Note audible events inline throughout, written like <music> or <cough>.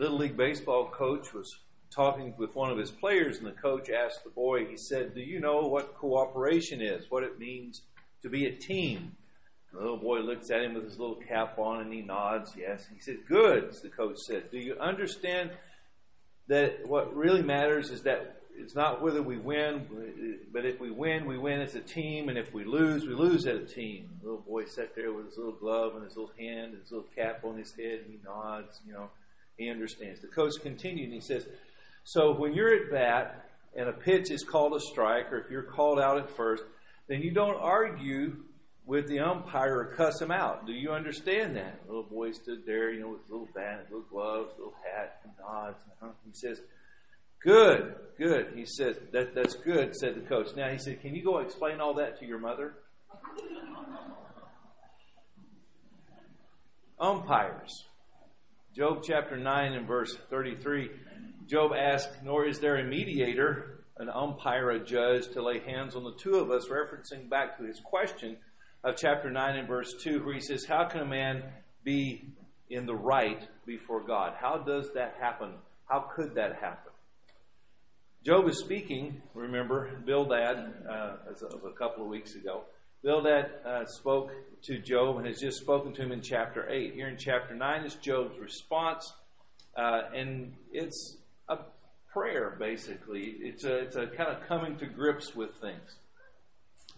Little League Baseball coach was talking with one of his players, and the coach asked the boy, he said, Do you know what cooperation is? What it means to be a team? The little boy looks at him with his little cap on and he nods, yes. He said, Good, the coach said. Do you understand that what really matters is that it's not whether we win, but if we win, we win as a team, and if we lose, we lose as a team. The little boy sat there with his little glove and his little hand and his little cap on his head, and he nods, you know, he understands. The coach continued and he says, So when you're at bat and a pitch is called a strike, or if you're called out at first, then you don't argue with the umpire or cuss him out. Do you understand that? The little boy stood there, you know, with his little bat, little gloves, little hat, and nods. He says, Good, good. He said, that, That's good, said the coach. Now he said, Can you go explain all that to your mother? Umpires. Job chapter 9 and verse 33. Job asked, Nor is there a mediator, an umpire, a judge, to lay hands on the two of us, referencing back to his question of chapter 9 and verse 2, where he says, How can a man be in the right before God? How does that happen? How could that happen? Job is speaking, remember, Bildad, uh, as of a couple of weeks ago. Bildad uh, spoke to Job and has just spoken to him in chapter 8. Here in chapter 9 is Job's response, uh, and it's a prayer, basically. It's a, it's a kind of coming to grips with things.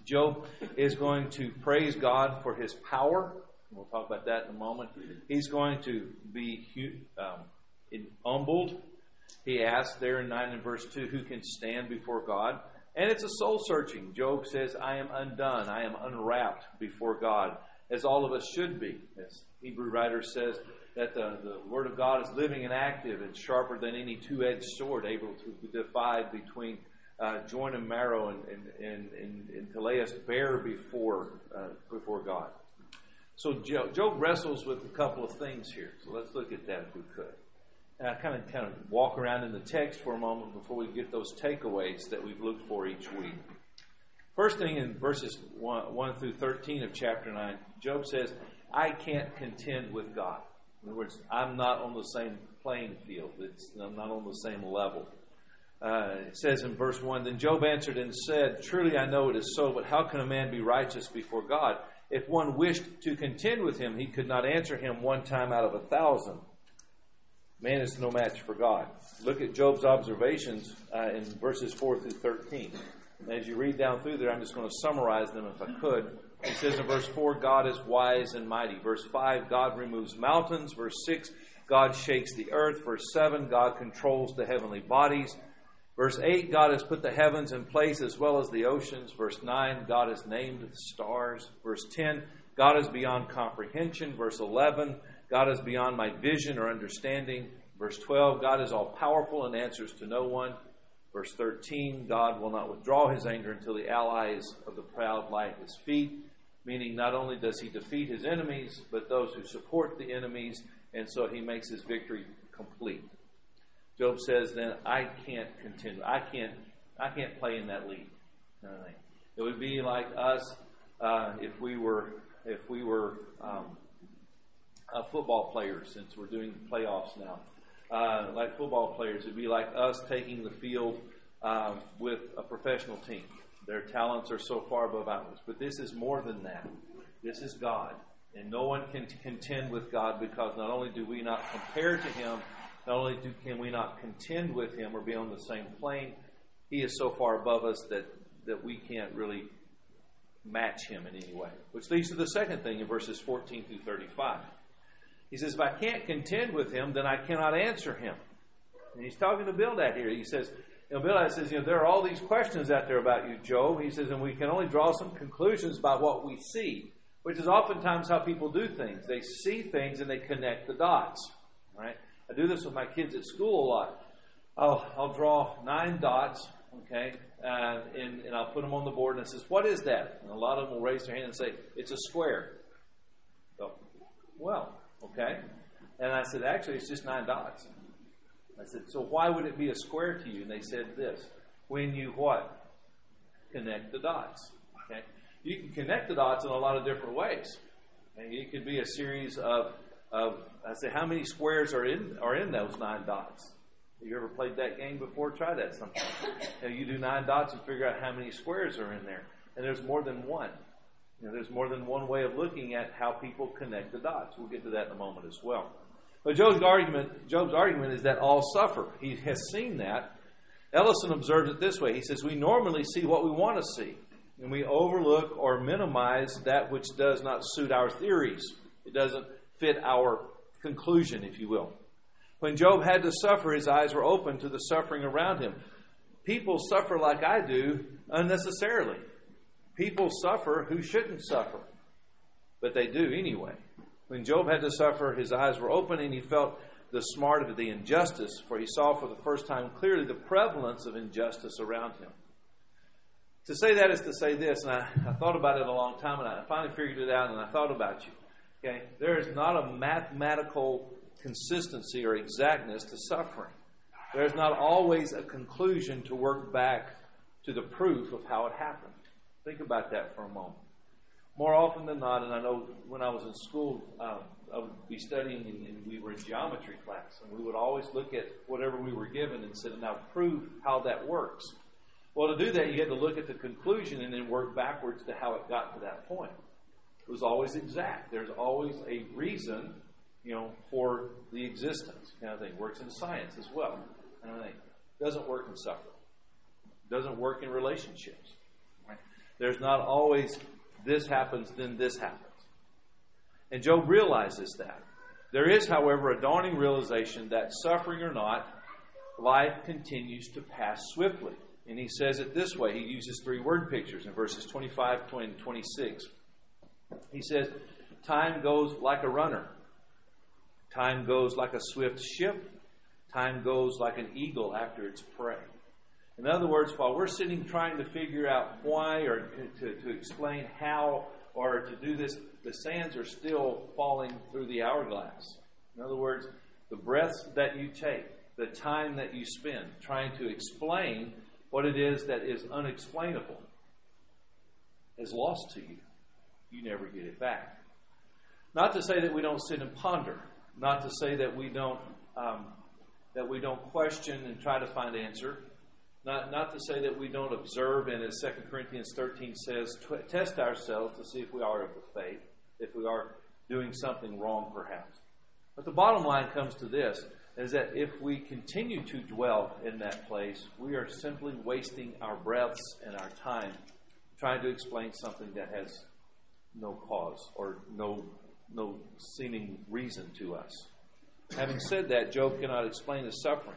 Job is going to praise God for his power. We'll talk about that in a moment. He's going to be um, humbled he asks there in 9 and verse 2 who can stand before God. And it's a soul searching. Job says, I am undone. I am unwrapped before God, as all of us should be. As Hebrew writer says, that the, the Word of God is living and active and sharper than any two edged sword, able to divide between uh, joint and marrow and, and, and, and, and to lay us bare before, uh, before God. So Job, wrestles with a couple of things here. So let's look at that if we could kind of kind of walk around in the text for a moment before we get those takeaways that we've looked for each week. First thing in verses 1, 1 through 13 of chapter 9, Job says, I can't contend with God. In other words, I'm not on the same playing field. It's, I'm not on the same level. Uh, it says in verse 1 Then Job answered and said, Truly I know it is so, but how can a man be righteous before God? If one wished to contend with him, he could not answer him one time out of a thousand. Man is no match for God. Look at Job's observations uh, in verses 4 through 13. And as you read down through there, I'm just going to summarize them if I could. He says in verse 4, God is wise and mighty. Verse 5, God removes mountains. Verse 6, God shakes the earth. Verse 7, God controls the heavenly bodies. Verse 8, God has put the heavens in place as well as the oceans. Verse 9, God has named the stars. Verse 10, God is beyond comprehension. Verse 11, God is beyond my vision or understanding. Verse 12, God is all powerful and answers to no one. Verse 13, God will not withdraw his anger until the allies of the proud lie at his feet, meaning not only does he defeat his enemies, but those who support the enemies, and so he makes his victory complete. Job says, then I can't continue. I can't I can't play in that league. It would be like us uh, if we were if we were um, uh, football players, since we're doing playoffs now. Uh, like football players, it'd be like us taking the field uh, with a professional team. Their talents are so far above ours. But this is more than that. This is God. And no one can contend with God because not only do we not compare to Him, not only do, can we not contend with Him or be on the same plane, He is so far above us that, that we can't really match Him in any way. Which leads to the second thing in verses 14 through 35. He says, if I can't contend with him, then I cannot answer him. And he's talking to Bildad here. He says, you know, Bildad says, you know, there are all these questions out there about you, Job. He says, and we can only draw some conclusions about what we see, which is oftentimes how people do things. They see things and they connect the dots. Right? I do this with my kids at school a lot. I'll, I'll draw nine dots, okay, uh, and, and I'll put them on the board, and it says, what is that? And a lot of them will raise their hand and say, it's a square. So, well, Okay? And I said, actually, it's just nine dots. I said, so why would it be a square to you? And they said this. When you what? Connect the dots. Okay? You can connect the dots in a lot of different ways. And it could be a series of of I say how many squares are in are in those nine dots. Have you ever played that game before? Try that sometime. <laughs> You, know, you do nine dots and figure out how many squares are in there, and there's more than one. You know, there's more than one way of looking at how people connect the dots. We'll get to that in a moment as well. But Job's argument, Job's argument is that all suffer. He has seen that. Ellison observes it this way. He says, We normally see what we want to see, and we overlook or minimize that which does not suit our theories. It doesn't fit our conclusion, if you will. When Job had to suffer, his eyes were open to the suffering around him. People suffer like I do unnecessarily. People suffer who shouldn't suffer, but they do anyway. When Job had to suffer, his eyes were open and he felt the smart of the injustice, for he saw for the first time clearly the prevalence of injustice around him. To say that is to say this, and I, I thought about it a long time, and I finally figured it out, and I thought about you. Okay, there is not a mathematical consistency or exactness to suffering. There's not always a conclusion to work back to the proof of how it happened. Think about that for a moment. More often than not, and I know when I was in school, um, I would be studying and, and, we were in geometry class, and we would always look at whatever we were given and say, now prove how that works. Well, to do that, you had to look at the conclusion and then work backwards to how it got to that point. It was always exact. There's always a reason, you know, for the existence. Kind of thing. Works in science as well. Kind of thing. Doesn't work in suffering. Doesn't work in relationships. There's not always this happens, then this happens. And Job realizes that. There is, however, a dawning realization that suffering or not, life continues to pass swiftly. And he says it this way. He uses three word pictures in verses 25, 20, and 26. He says, Time goes like a runner. Time goes like a swift ship. Time goes like an eagle after its prey. In other words, while we're sitting trying to figure out why or to, to explain how or to do this, the sands are still falling through the hourglass. In other words, the breaths that you take, the time that you spend trying to explain what it is that is unexplainable is lost to you. You never get it back. Not to say that we don't sit and ponder, not to say that we don't um, that we don't question and try to find answer, not, not to say that we don't observe, and as 2 Corinthians 13 says, test ourselves to see if we are of the faith, if we are doing something wrong perhaps. But the bottom line comes to this is that if we continue to dwell in that place, we are simply wasting our breaths and our time trying to explain something that has no cause or no, no seeming reason to us. Having said that, Job cannot explain his suffering.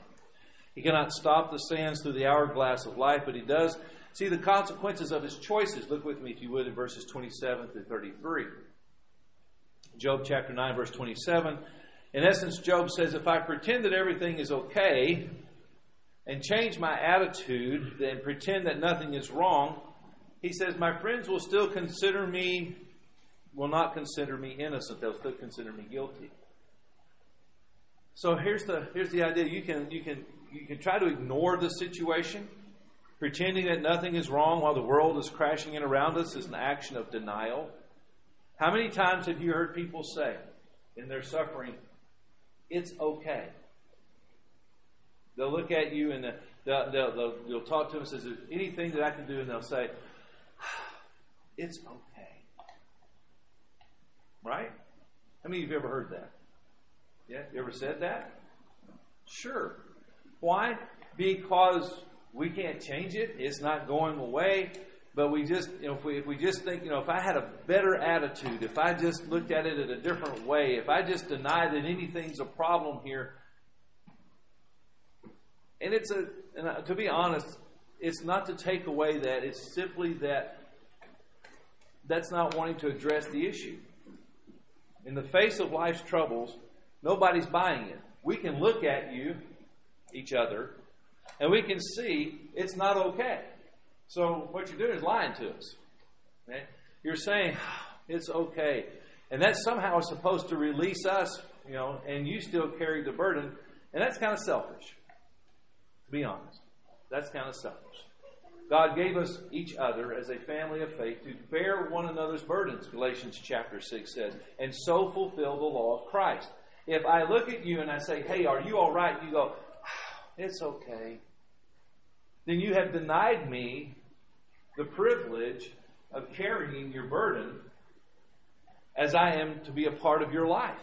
He cannot stop the sands through the hourglass of life, but he does see the consequences of his choices. Look with me, if you would, in verses 27 through 33. Job chapter 9, verse 27. In essence, Job says, If I pretend that everything is okay and change my attitude and pretend that nothing is wrong, he says, My friends will still consider me, will not consider me innocent. They'll still consider me guilty. So here's the here's the idea. You can you can you can try to ignore the situation. Pretending that nothing is wrong while the world is crashing in around us is an action of denial. How many times have you heard people say in their suffering, it's okay? They'll look at you and they'll, they'll, they'll, they'll talk to them and says, "Is anything that I can do?" And they'll say, <sighs> "It's okay." Right? How many of you have ever heard that? Yeah, you ever said that? Sure. Why? Because we can't change it. It's not going away. But we just, you know, if we, if we just think, you know, if I had a better attitude, if I just looked at it in a different way, if I just deny that anything's a problem here, and it's a, and uh, to be honest, it's not to take away that. It's simply that that's not wanting to address the issue. In the face of life's troubles, nobody's buying it. We can look at you each other, and we can see it's not okay. So what you're doing is lying to us. Okay? You're saying <sighs> it's okay, and that somehow is supposed to release us, you know, and you still carry the burden, and that's kind of selfish. To be honest, that's kind of selfish. God gave us each other as a family of faith to bear one another's burdens, Galatians chapter 6 says, and so fulfill the law of Christ. If I look at you and I say, hey, are you all right? You go, it's okay. Then you have denied me the privilege of carrying your burden as I am to be a part of your life.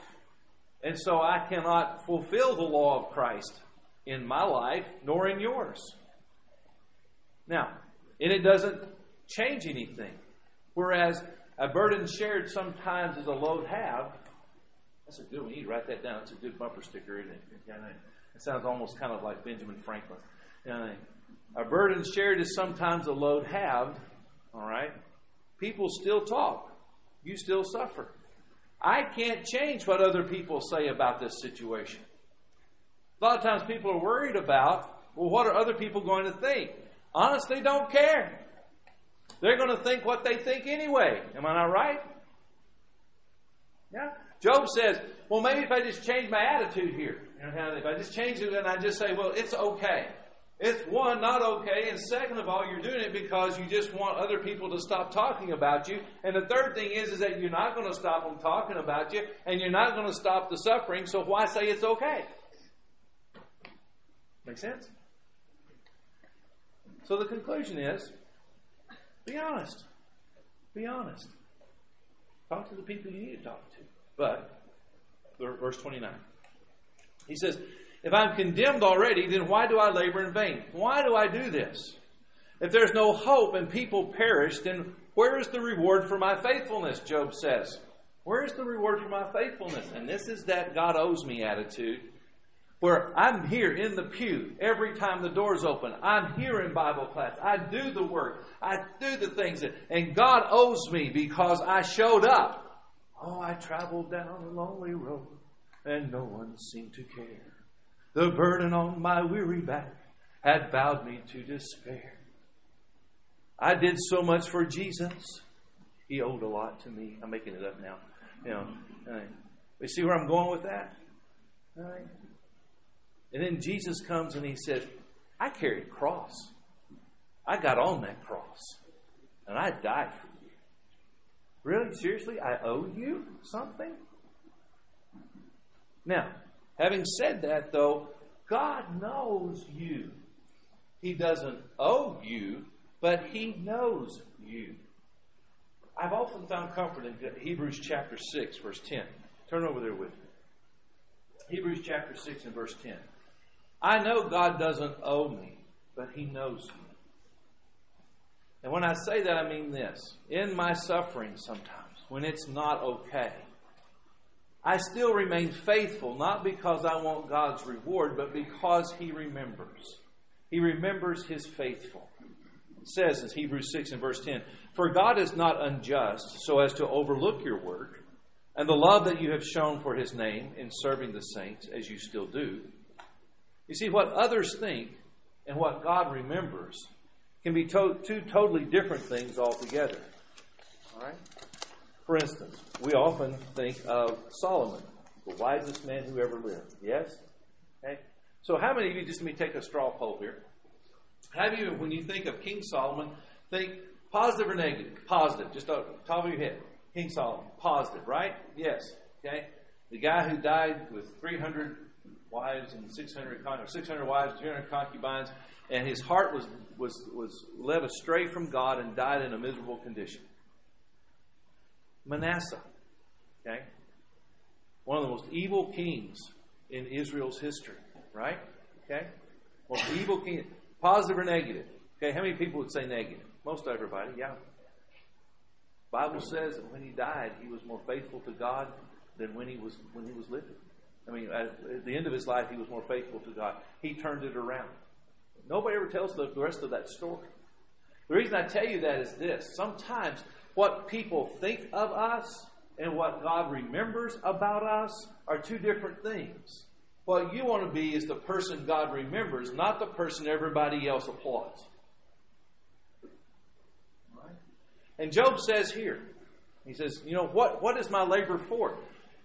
And so I cannot fulfill the law of Christ in my life nor in yours. Now, and it doesn't change anything. Whereas a burden shared sometimes is a load have. That's a good one. You write that down. It's a good bumper sticker, isn't it? It sounds almost kind of like Benjamin Franklin. A burden shared is sometimes a load halved. All right? People still talk. You still suffer. I can't change what other people say about this situation. A lot of times people are worried about, well, what are other people going to think? Honestly, don't care. They're going to think what they think anyway. Am I not right? Yeah. Job says, well, maybe if I just change my attitude here, if I just change it and I just say, well, it's okay. It's one, not okay. And second of all, you're doing it because you just want other people to stop talking about you. And the third thing is, is that you're not going to stop them talking about you and you're not going to stop the suffering. So why say it's okay? Make sense? So the conclusion is be honest. Be honest. Talk to the people you need to talk to. But, verse 29. He says, If I'm condemned already, then why do I labor in vain? Why do I do this? If there's no hope and people perish, then where is the reward for my faithfulness? Job says. Where is the reward for my faithfulness? And this is that God owes me attitude where I'm here in the pew every time the doors open. I'm here in Bible class. I do the work. I do the things that, and God owes me because I showed up. Oh, I traveled down a lonely road and no one seemed to care. The burden on my weary back had bowed me to despair. I did so much for Jesus. He owed a lot to me. I'm making it up now. You know, you see where I'm going with that? Right. And then Jesus comes and he says, I carried a cross. I got on that cross. And I died for you. Really? Seriously? I owe you something? Now, having said that, though, God knows you. He doesn't owe you, but He knows you. I've often found comfort in Hebrews chapter 6, verse 10. Turn over there with me. Hebrews chapter 6 and verse 10. I know God doesn't owe me, but He knows me. And when I say that, I mean this. In my suffering sometimes, when it's not okay, I still remain faithful, not because I want God's reward, but because He remembers. He remembers His faithful. It says in Hebrews 6 and verse 10 For God is not unjust so as to overlook your work and the love that you have shown for His name in serving the saints, as you still do you see, what others think and what God remembers can be to- two totally different things altogether. All right? For instance, we often think of Solomon, the wisest man who ever lived. Yes? Okay? So, how many of you, just let me take a straw poll here, how have you, when you think of King Solomon, think positive or negative? Positive, just top of your head. King Solomon, positive, right? Yes. Okay? The guy who died with 300 wives and 600, 600 wives, 300 concubines, and his heart was, was, was led astray from God and died in a miserable condition. Manasseh, okay? One of the most evil kings in Israel's history, right? Okay? Most evil king, positive or negative? Okay, how many people would say negative? Most everybody, yeah. Bible says that when he died, he was more faithful to God than when he was when he was living. I mean, at the end of his life, he was more faithful to God. He turned it around. Nobody ever tells the rest of that story. The reason I tell you that is this sometimes what people think of us and what God remembers about us are two different things. What you want to be is the person God remembers, not the person everybody else applauds. And Job says here, he says, You know, what, what is my labor for?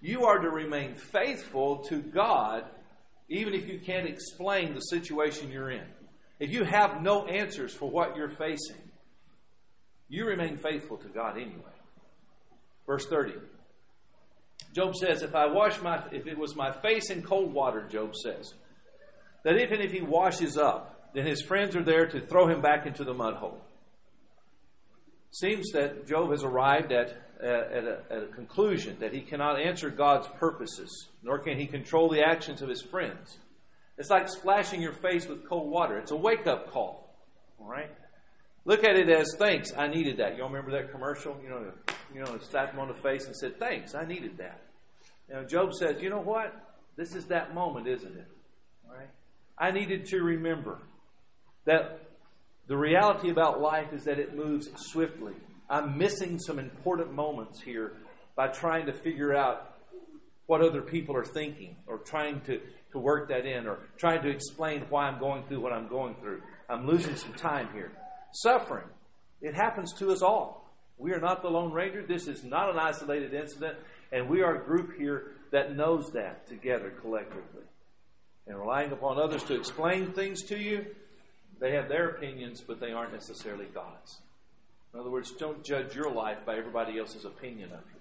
You are to remain faithful to God even if you can't explain the situation you're in. if you have no answers for what you're facing, you remain faithful to God anyway. Verse 30. Job says, if I wash my, if it was my face in cold water, Job says, that even if he washes up, then his friends are there to throw him back into the mud hole. Seems that Job has arrived at, at, a, at a conclusion that he cannot answer God's purposes, nor can he control the actions of his friends. It's like splashing your face with cold water. It's a wake up call. All right? Look at it as thanks, I needed that. Y'all remember that commercial? You know, you know, slapped him on the face and said, Thanks, I needed that. Know, Job says, You know what? This is that moment, isn't it? I needed to remember that the reality about life is that it moves swiftly. I'm missing some important moments here by trying to figure out what other people are thinking or trying to, to work that in or trying to explain why I'm going through what I'm going through. I'm losing some time here. Suffering. It happens to us all. We are not the Lone Ranger. This is not an isolated incident. And we are a group here that knows that together collectively. And relying upon others to explain things to you, they have their opinions, but they aren't necessarily God's. In other words, don't judge your life by everybody else's opinion of you.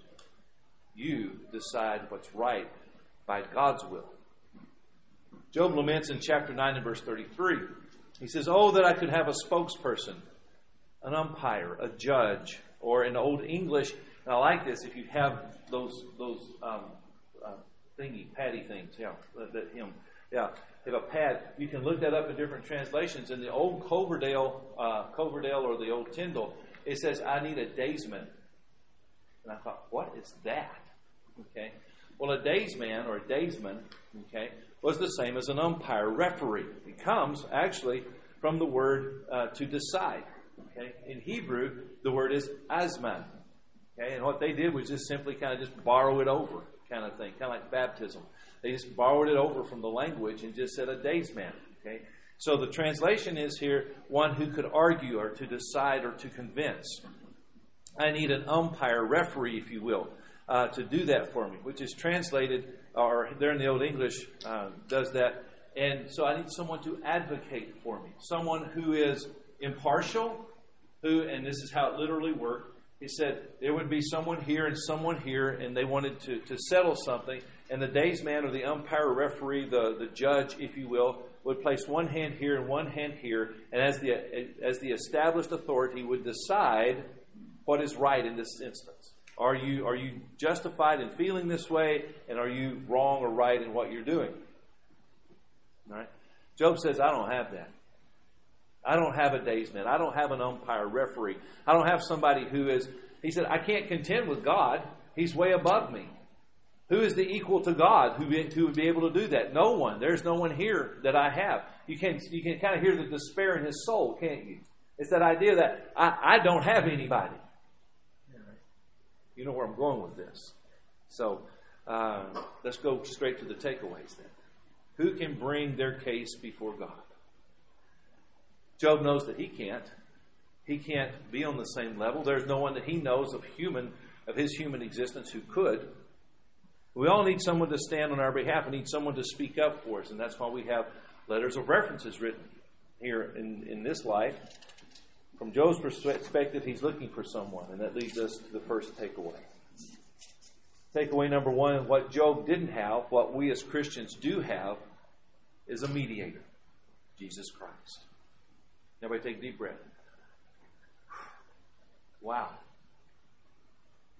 You decide what's right by God's will. Job laments in chapter 9 and verse 33. He says, Oh, that I could have a spokesperson, an umpire, a judge, or in Old English, and I like this, if you have those, those um, uh, thingy, patty things, yeah, that him, yeah, if a pad, you can look that up in different translations. In the old Coverdale, uh, Coverdale or the old Tyndale, it says, I need a daysman. And I thought, what is that? Okay. Well, a daysman or a daysman, okay, was the same as an umpire, referee. It comes actually from the word uh, to decide. Okay? In Hebrew, the word is azman. Okay? And what they did was just simply kind of just borrow it over, kind of thing, kind of like baptism. They just borrowed it over from the language and just said a daysman. Okay? So the translation is here one who could argue or to decide or to convince. I need an umpire, referee, if you will, uh, to do that for me, which is translated or there in the Old English uh, does that. And so I need someone to advocate for me, someone who is impartial, who, and this is how it literally worked. He said there would be someone here and someone here, and they wanted to, to settle something. And the daysman or the umpire, referee, the, the judge, if you will, would place one hand here and one hand here, and as the as the established authority would decide what is right in this instance. Are you, are you justified in feeling this way? And are you wrong or right in what you're doing? All right? Job says, I don't have that. I don't have a day's daysman. I don't have an umpire, referee. I don't have somebody who is, he said, I can't contend with God. He's way above me. Who is the equal to God who, be, who would be able to do that? No one. There's no one here that I have. You can, you can kind of hear the despair in his soul, can't you? It's that idea that I, I don't have anybody. You know where I'm going with this. So uh, let's go straight to the takeaways then. Who can bring their case before God? Job knows that he can't. He can't be on the same level. There's no one that he knows of human of his human existence who could. We all need someone to stand on our behalf. We need someone to speak up for us, and that's why we have letters of references written here in, in this life. From Job's perspective, he's looking for someone, and that leads us to the first takeaway. Takeaway number one what Job didn't have, what we as Christians do have, is a mediator Jesus Christ. Everybody take a deep breath. Wow.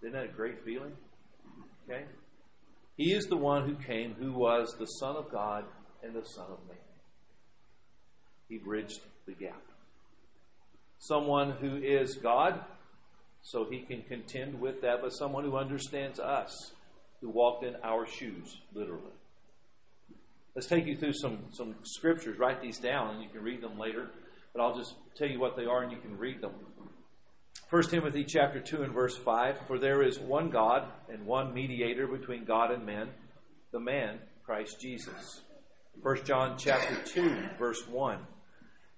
Isn't that a great feeling? Okay? He is the one who came, who was the Son of God and the Son of Man. He bridged the gap someone who is God, so he can contend with that, but someone who understands us, who walked in our shoes, literally. Let's take you through some, some scriptures. Write these down, and you can read them later. But I'll just tell you what they are, and you can read them. 1 Timothy chapter 2 and verse 5 For there is one God and one mediator between God and men, the man, Christ Jesus. 1 John chapter 2, verse 1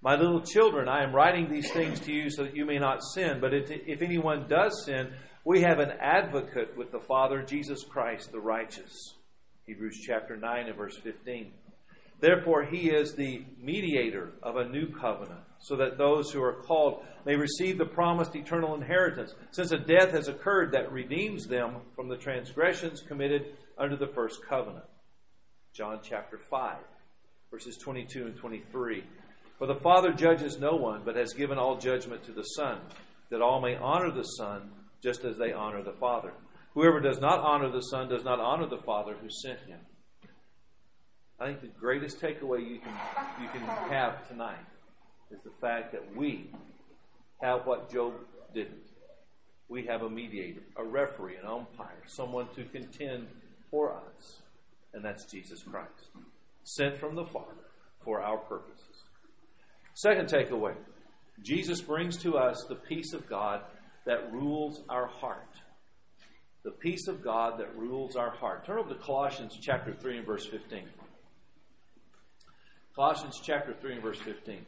my little children, I am writing these things to you so that you may not sin. But if anyone does sin, we have an advocate with the Father, Jesus Christ, the righteous. Hebrews chapter 9 and verse 15. Therefore, he is the mediator of a new covenant, so that those who are called may receive the promised eternal inheritance, since a death has occurred that redeems them from the transgressions committed under the first covenant. John chapter 5, verses 22 and 23. For the Father judges no one, but has given all judgment to the Son, that all may honor the Son just as they honor the Father. Whoever does not honor the Son does not honor the Father who sent him. I think the greatest takeaway you can you can have tonight is the fact that we have what Job didn't. We have a mediator, a referee, an umpire, someone to contend for us, and that's Jesus Christ, sent from the Father for our purposes. Second takeaway Jesus brings to us the peace of God that rules our heart. The peace of God that rules our heart. Turn over to Colossians chapter 3 and verse 15. Colossians chapter 3 and verse 15.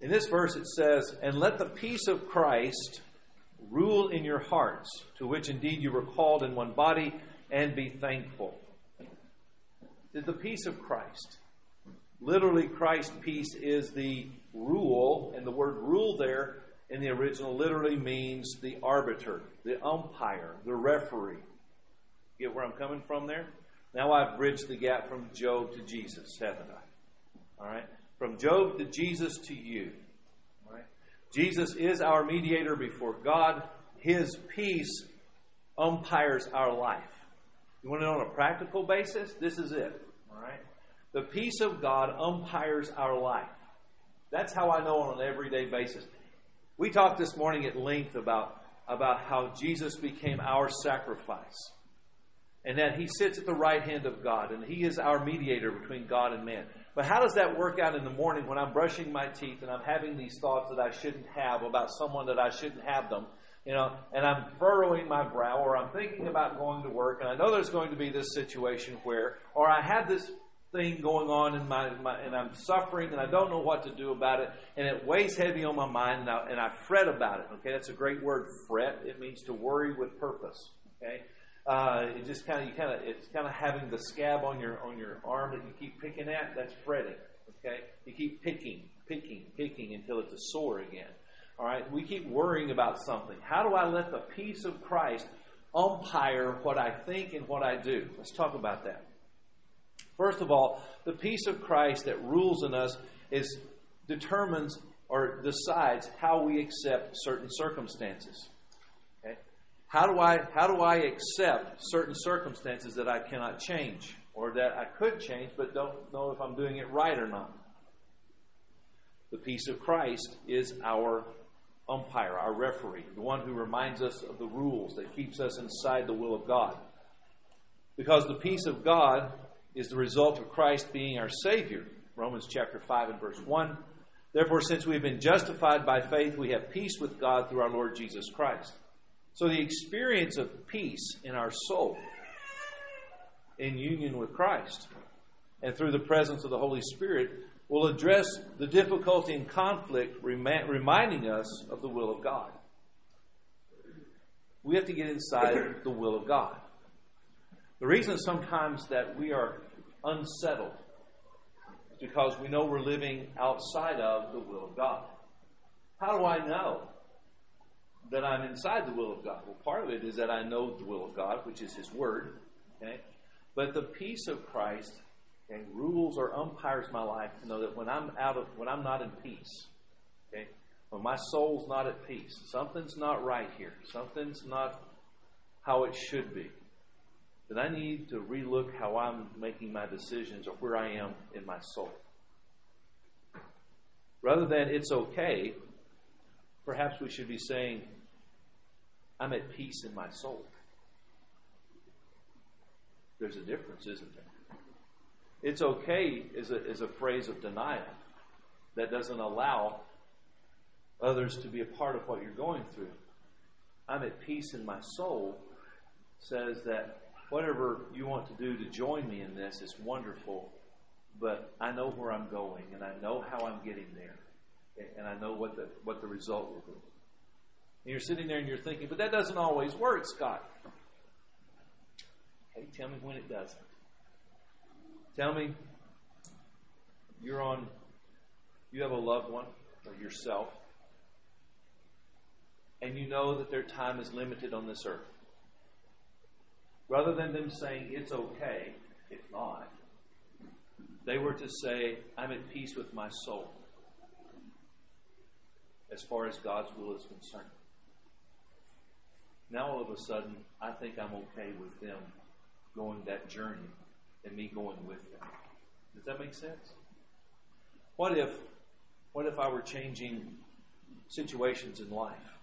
In this verse it says, And let the peace of Christ rule in your hearts, to which indeed you were called in one body, and be thankful. Did the peace of Christ. Literally, Christ's peace is the rule, and the word rule there in the original literally means the arbiter, the umpire, the referee. Get where I'm coming from there? Now I've bridged the gap from Job to Jesus, haven't I? All right? From Job to Jesus to you. Jesus is our mediator before God. His peace umpires our life. You want it on a practical basis? This is it. All right? The peace of God umpires our life. That's how I know on an everyday basis. We talked this morning at length about, about how Jesus became our sacrifice and that he sits at the right hand of God and he is our mediator between God and man. But how does that work out in the morning when I'm brushing my teeth and I'm having these thoughts that I shouldn't have about someone that I shouldn't have them? You know, and I'm furrowing my brow or I'm thinking about going to work and I know there's going to be this situation where, or I have this thing going on in my, my, and I'm suffering and I don't know what to do about it and it weighs heavy on my mind and I, and I fret about it. Okay, that's a great word, fret. It means to worry with purpose. Okay, uh, it just kind of you kind of it's kind of having the scab on your on your arm that you keep picking at. That's fretting. Okay, you keep picking, picking, picking until it's a sore again. All right, we keep worrying about something. How do I let the peace of Christ umpire what I think and what I do? Let's talk about that. First of all, the peace of Christ that rules in us is determines or decides how we accept certain circumstances. How do I how do I accept certain circumstances that I cannot change or that I could change but don't know if I'm doing it right or not? The peace of Christ is our umpire, our referee, the one who reminds us of the rules that keeps us inside the will of God. Because the peace of God is the result of Christ being our Savior. Romans chapter 5 and verse 1. Therefore, since we have been justified by faith, we have peace with God through our Lord Jesus Christ. So the experience of peace in our soul, in union with Christ, and through the presence of the Holy Spirit, will address the difficulty and conflict, reminding us of the will of God. We have to get inside the will of God. The reason sometimes that we are unsettled is because we know we're living outside of the will of God. How do I know? that I'm inside the will of God? Well, part of it is that I know the will of God, which is His Word. Okay? But the peace of Christ okay, rules or umpires my life to know that when I'm out of when I'm not in peace, okay, when my soul's not at peace, something's not right here, something's not how it should be. Then I need to relook how I'm making my decisions or where I am in my soul. Rather than it's okay, perhaps we should be saying, I'm at peace in my soul. There's a difference, isn't there? It's okay is a, is a phrase of denial that doesn't allow others to be a part of what you're going through. I'm at peace in my soul says that whatever you want to do to join me in this is wonderful, but I know where I'm going and I know how I'm getting there, and I know what the what the result will be. And you're sitting there and you're thinking, but that doesn't always work, Scott. Hey, tell me when it doesn't. Tell me, you're on, you have a loved one or yourself, and you know that their time is limited on this earth. Rather than them saying, it's okay, it's not, they were to say, I'm at peace with my soul as far as God's will is concerned. Now all of a sudden, I think I'm okay with them going that journey and me going with them. Does that make sense? What if what if I were changing situations in life?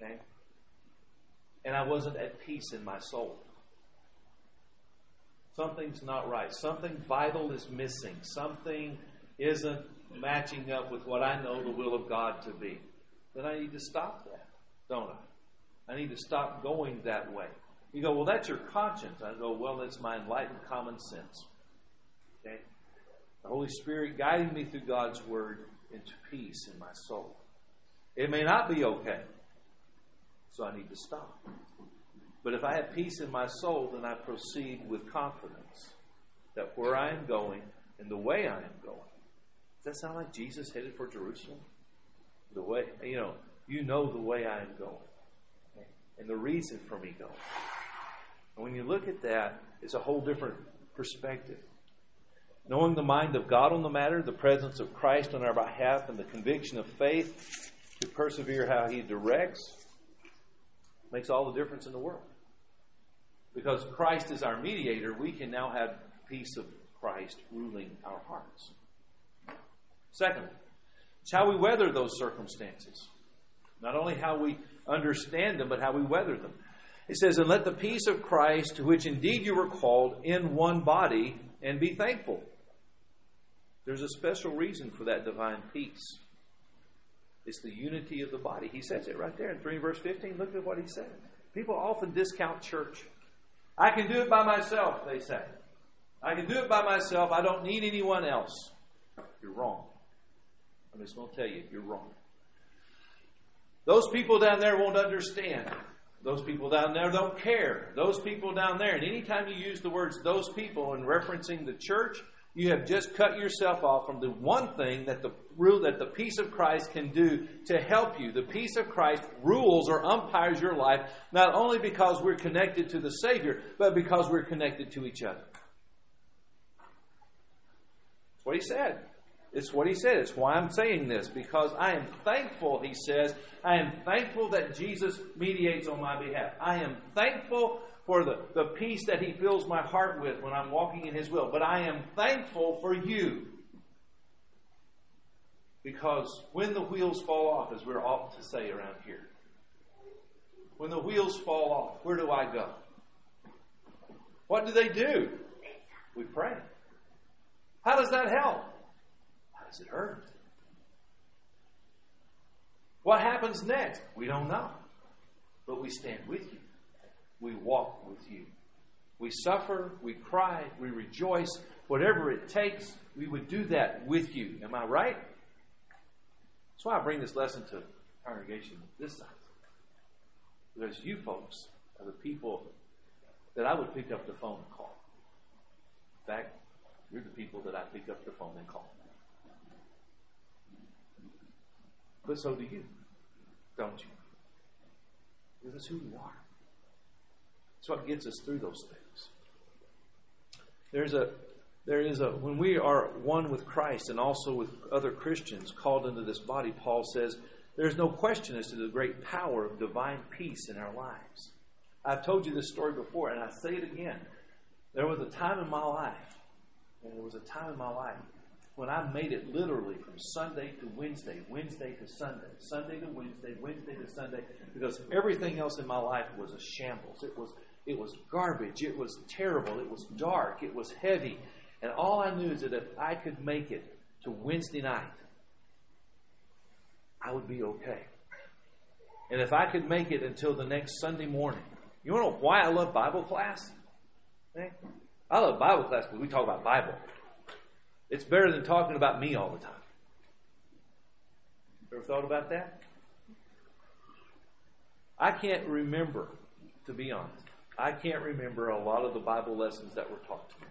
Okay? And I wasn't at peace in my soul. Something's not right. Something vital is missing. Something isn't matching up with what I know the will of God to be. Then I need to stop that, don't I? I need to stop going that way. You go, well, that's your conscience. I go, well, it's my enlightened common sense. Okay? The Holy Spirit guiding me through God's Word into peace in my soul. It may not be okay, so I need to stop. But if I have peace in my soul, then I proceed with confidence that where I am going and the way I am going. Does that sound like Jesus headed for Jerusalem? The way, you know, you know the way I am going and the reason for me going. And when you look at that, it's a whole different perspective. Knowing the mind of God on the matter, the presence of Christ on our behalf, and the conviction of faith to persevere how He directs makes all the difference in the world. Because Christ is our mediator, we can now have peace of Christ ruling our hearts. Secondly, it's how we weather those circumstances. Not only how we understand them, but how we weather them. It says, And let the peace of Christ, to which indeed you were called, in one body, and be thankful. There's a special reason for that divine peace. It's the unity of the body. He says it right there in 3 verse 15. Look at what he said. People often discount church. I can do it by myself, they say. I can do it by myself. I don't need anyone else. You're wrong. I'm just going to tell you, you're wrong. Those people down there won't understand. Those people down there don't care. Those people down there, and anytime you use the words those people in referencing the church, you have just cut yourself off from the one thing that the rule that the peace of Christ can do to help you. The peace of Christ rules or umpires your life not only because we're connected to the Savior, but because we're connected to each other. That's what he said. It's what he said. It's why I'm saying this, because I am thankful, he says. I am thankful that Jesus mediates on my behalf. I am thankful for the, the peace that He fills my heart with when I'm walking in His will. But I am thankful for you. Because when the wheels fall off, as we're off to say around here, when the wheels fall off, where do I go? What do they do? We pray. How does that help? How does it hurt? What happens next? We don't know. But we stand with you we walk with you. We suffer, we cry, we rejoice. Whatever it takes, we would do that with you. Am I right? That's why I bring this lesson to congregation this side. Because you folks are the people that I would pick up the phone and call. In fact, you're the people that I pick up the phone and call. But so do you, don't you? This is who you are. It's what gets us through those things. There's a there is a when we are one with Christ and also with other Christians called into this body, Paul says, there's no question as to the great power of divine peace in our lives. I've told you this story before, and I say it again. There was a time in my life, and there was a time in my life when I made it literally from Sunday to Wednesday, Wednesday to Sunday, Sunday to Wednesday, Wednesday to Sunday, because everything else in my life was a shambles. It was it was garbage. It was terrible. It was dark. It was heavy. And all I knew is that if I could make it to Wednesday night, I would be okay. And if I could make it until the next Sunday morning, you want to know why I love Bible class? Okay? I love Bible class because we talk about Bible. It's better than talking about me all the time. Ever thought about that? I can't remember, to be honest, I can't remember a lot of the Bible lessons that were taught to me.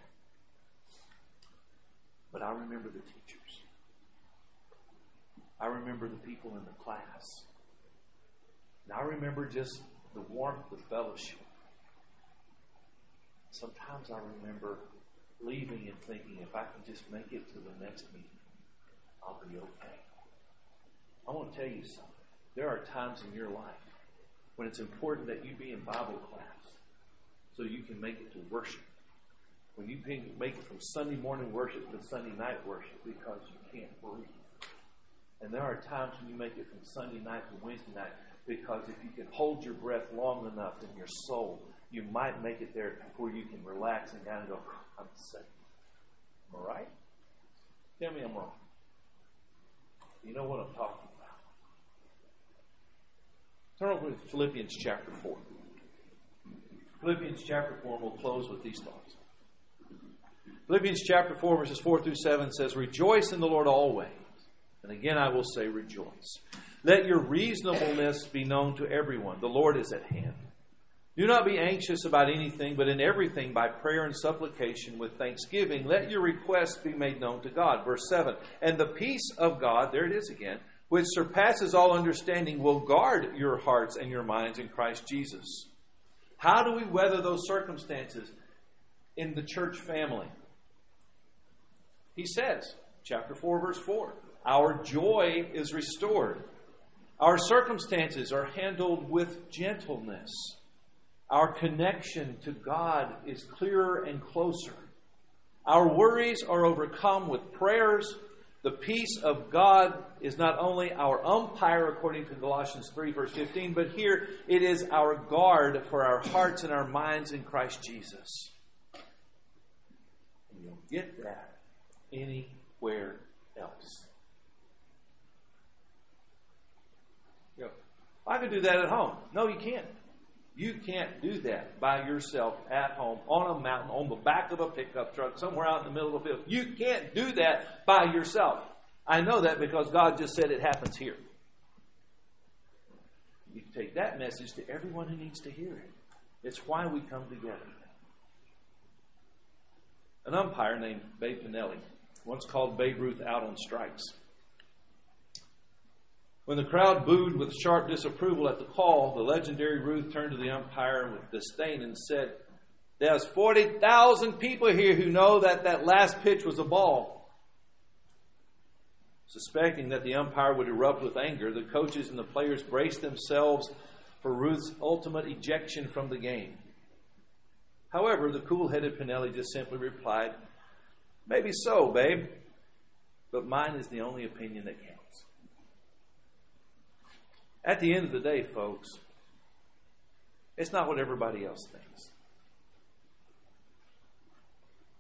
But I remember the teachers. I remember the people in the class. And I remember just the warmth of fellowship. Sometimes I remember leaving and thinking, if I can just make it to the next meeting, I'll be okay. I want to tell you something. There are times in your life when it's important that you be in Bible class so you can make it to worship. When you make it from Sunday morning worship to Sunday night worship because you can't breathe. And there are times when you make it from Sunday night to Wednesday night because if you can hold your breath long enough in your soul, you might make it there before you can relax and kind of go, I'm safe. Am I right? Tell me I'm wrong. You know what I'm talking about. Turn over to Philippians chapter 4. Philippians chapter 4, and we'll close with these thoughts. Philippians chapter 4, verses 4 through 7 says, Rejoice in the Lord always. And again, I will say, Rejoice. Let your reasonableness be known to everyone. The Lord is at hand. Do not be anxious about anything, but in everything, by prayer and supplication with thanksgiving, let your requests be made known to God. Verse 7 And the peace of God, there it is again, which surpasses all understanding, will guard your hearts and your minds in Christ Jesus. How do we weather those circumstances in the church family? He says, chapter 4, verse 4, our joy is restored. Our circumstances are handled with gentleness. Our connection to God is clearer and closer. Our worries are overcome with prayers. The peace of God is not only our umpire, according to Galatians 3, verse 15, but here it is our guard for our hearts and our minds in Christ Jesus. And you'll get that anywhere else. You know, I could do that at home. No, you can't. You can't do that by yourself at home on a mountain on the back of a pickup truck somewhere out in the middle of a field. You can't do that by yourself. I know that because God just said it happens here. You take that message to everyone who needs to hear it. It's why we come together. An umpire named Babe Pinelli once called Babe Ruth out on strikes. When the crowd booed with sharp disapproval at the call, the legendary Ruth turned to the umpire with disdain and said, There's 40,000 people here who know that that last pitch was a ball. Suspecting that the umpire would erupt with anger, the coaches and the players braced themselves for Ruth's ultimate ejection from the game. However, the cool headed Pinelli just simply replied, Maybe so, babe, but mine is the only opinion that counts. At the end of the day, folks, it's not what everybody else thinks.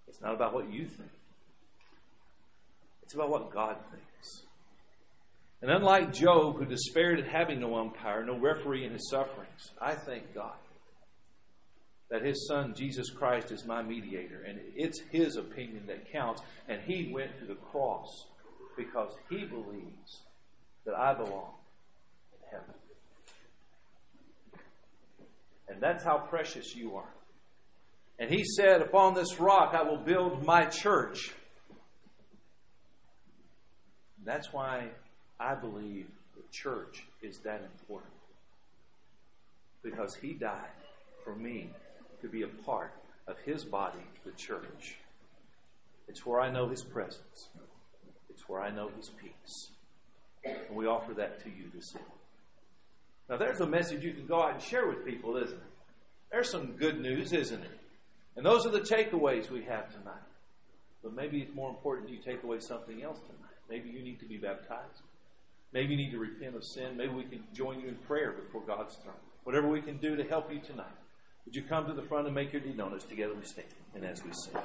It's not about what you think. It's about what God thinks. And unlike Job, who despaired at having no umpire, no referee in his sufferings, I thank God that his son, Jesus Christ, is my mediator. And it's his opinion that counts. And he went to the cross because he believes that I belong heaven. And that's how precious you are. And he said, Upon this rock I will build my church. That's why I believe the church is that important. Because he died for me to be a part of his body, the church. It's where I know his presence, it's where I know his peace. And we offer that to you this evening. Now, there's a message you can go out and share with people, isn't it? There's some good news, isn't it? And those are the takeaways we have tonight. But maybe it's more important you take away something else tonight. Maybe you need to be baptized. Maybe you need to repent of sin. Maybe we can join you in prayer before God's throne. Whatever we can do to help you tonight. Would you come to the front and make your need known as together we stand and as we sing?